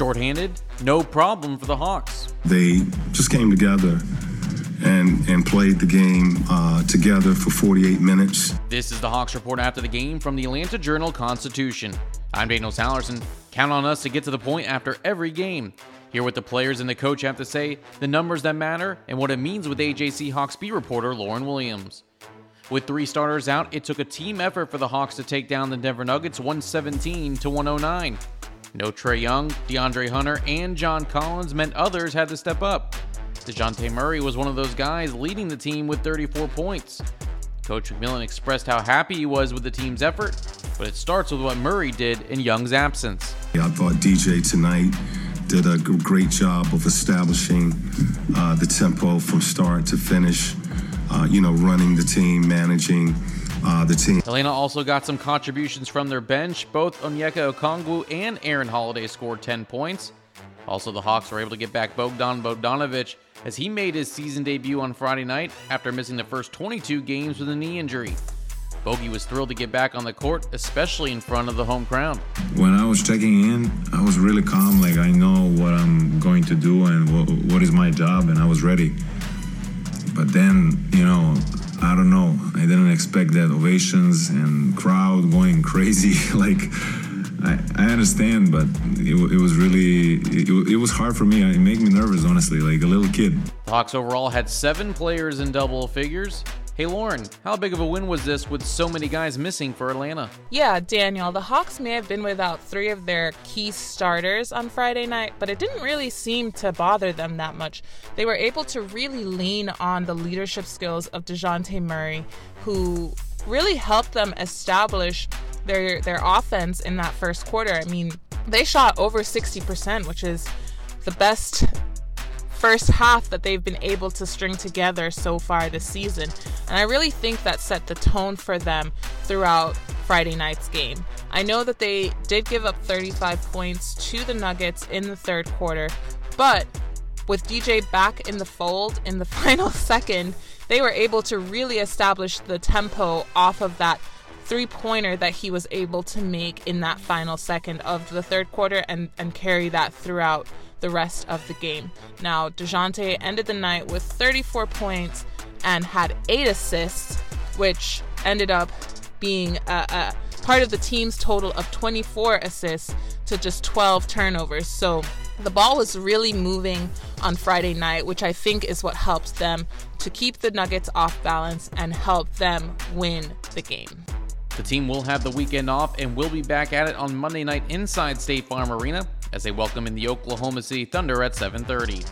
Shorthanded, no problem for the Hawks. They just came together and and played the game uh, together for 48 minutes. This is the Hawks report after the game from the Atlanta Journal Constitution. I'm Daniel Sallerson. Count on us to get to the point after every game. Hear what the players and the coach have to say, the numbers that matter, and what it means with AJC Hawks beat reporter Lauren Williams. With three starters out, it took a team effort for the Hawks to take down the Denver Nuggets 117 to 109. No Trae Young, DeAndre Hunter, and John Collins meant others had to step up. DeJounte Murray was one of those guys leading the team with 34 points. Coach McMillan expressed how happy he was with the team's effort, but it starts with what Murray did in Young's absence. I thought DJ tonight did a great job of establishing uh, the tempo from start to finish, uh, you know, running the team, managing uh, the team. Atlanta also got some contributions from their bench. Both Onyeka Okongwu and Aaron Holiday scored 10 points. Also, the Hawks were able to get back Bogdan Bogdanovic as he made his season debut on Friday night after missing the first 22 games with a knee injury. Bogey was thrilled to get back on the court, especially in front of the home crowd. When I was checking in, I was really calm. Like I know what I'm going to do and what, what is my job, and I was ready. But then, you know, I don't know. I didn't expect that ovations and crowd going crazy. like, I, I understand, but it, it was really it, it, was hard for me. It made me nervous, honestly, like a little kid. Hawks overall had seven players in double figures. Hey Lauren, how big of a win was this with so many guys missing for Atlanta? Yeah, Daniel, the Hawks may have been without three of their key starters on Friday night, but it didn't really seem to bother them that much. They were able to really lean on the leadership skills of DeJounte Murray, who really helped them establish their their offense in that first quarter. I mean, they shot over 60%, which is the best first half that they've been able to string together so far this season. And I really think that set the tone for them throughout Friday night's game. I know that they did give up 35 points to the Nuggets in the third quarter, but with DJ back in the fold in the final second, they were able to really establish the tempo off of that three pointer that he was able to make in that final second of the third quarter and, and carry that throughout the rest of the game. Now, DeJounte ended the night with 34 points and had eight assists, which ended up being a, a part of the team's total of 24 assists to just 12 turnovers. So the ball was really moving on Friday night, which I think is what helps them to keep the Nuggets off balance and help them win the game. The team will have the weekend off and will be back at it on Monday night inside State Farm Arena as they welcome in the Oklahoma City Thunder at 7:30.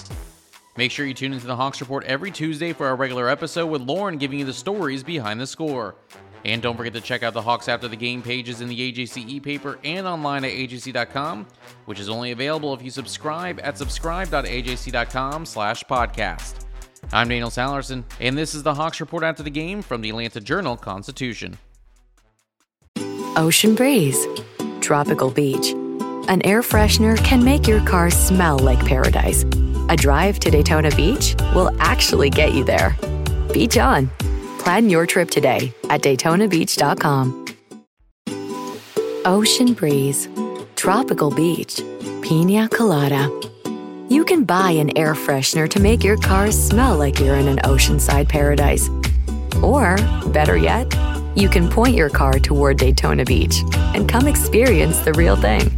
Make sure you tune into the Hawks Report every Tuesday for our regular episode with Lauren giving you the stories behind the score. And don't forget to check out the Hawks After the Game pages in the AJC e-paper and online at ajc.com, which is only available if you subscribe at subscribe.ajc.com slash podcast. I'm Daniel Sallerson, and this is the Hawks Report After the Game from the Atlanta Journal-Constitution. Ocean breeze, tropical beach. An air freshener can make your car smell like paradise. A drive to Daytona Beach will actually get you there. Beach on. Plan your trip today at DaytonaBeach.com. Ocean breeze, tropical beach, pina colada. You can buy an air freshener to make your car smell like you're in an oceanside paradise. Or, better yet, you can point your car toward Daytona Beach and come experience the real thing.